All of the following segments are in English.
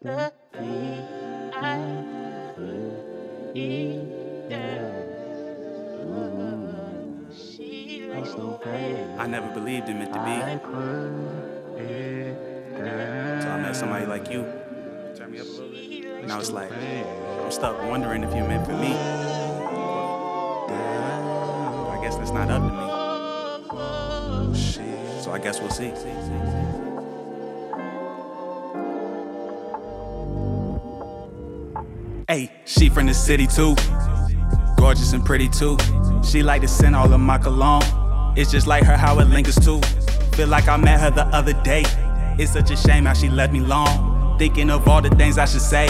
the I. She likes the I never believed in meant to be. So I met somebody like you. Turn me up a little bit. Now it's like, I'm stuck wondering if you're meant for me. I guess that's not up to me. So I guess we'll see. Hey, she from the city too. Gorgeous and pretty too. She like to send all of my cologne. It's just like her how it lingers too. Feel like I met her the other day. It's such a shame how she left me long. Thinking of all the things I should say.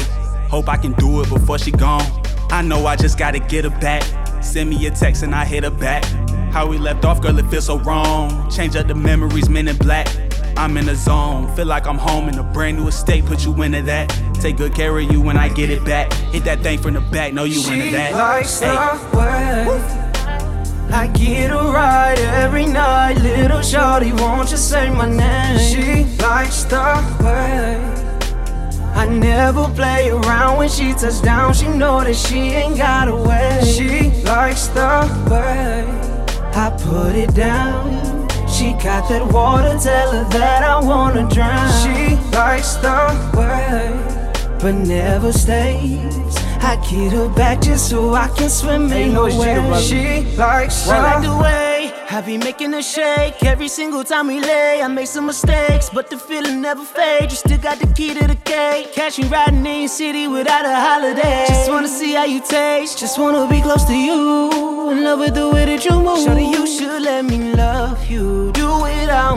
Hope I can do it before she gone. I know I just gotta get her back. Send me a text and I hit her back. How we left off, girl, it feels so wrong. Change up the memories, men in black. I'm in the zone, feel like I'm home in a brand new estate. Put you into that. Take good care of you when I get it back. Hit that thing from the back, know you into She that. likes Hey. the way I get a ride every night. Little shorty, won't you say my name? She likes the way I never play around when she touch down. She know that she ain't got a way. She likes the way I put it down. She got that water, tell her that I wanna drown. She likes the way but never stays. I get her back just so I can swim in her way. She likes I like the way I be making her shake every single time we lay. I make some mistakes, but the feeling never fades. You still got the key to the cake. Catch me riding in your city without a holiday. Just wanna see how you taste. Just wanna be close to you. In love with the way that you move. Shorty, you should let me love you.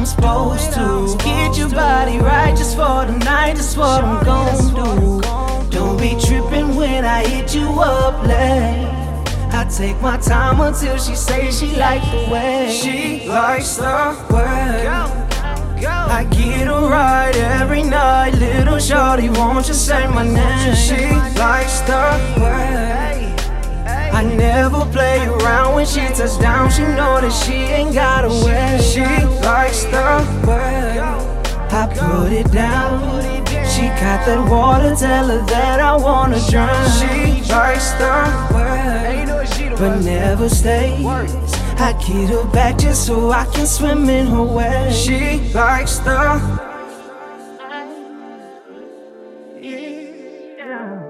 Supposed to. Get your body right just for the night. That's what I'm gon' do. Don't be tripping when I hit you up late. I take my time until she say she like the way. She likes the way I get a ride every night. Little shorty, won't you say my name? She likes the way I never play around when she touch down. She know that she ain't got a way. She likes the way I put it down. She got that water, tell her that I wanna drown. She likes the way but never stays. I get her back just so I can swim in her way. She likes the yeah.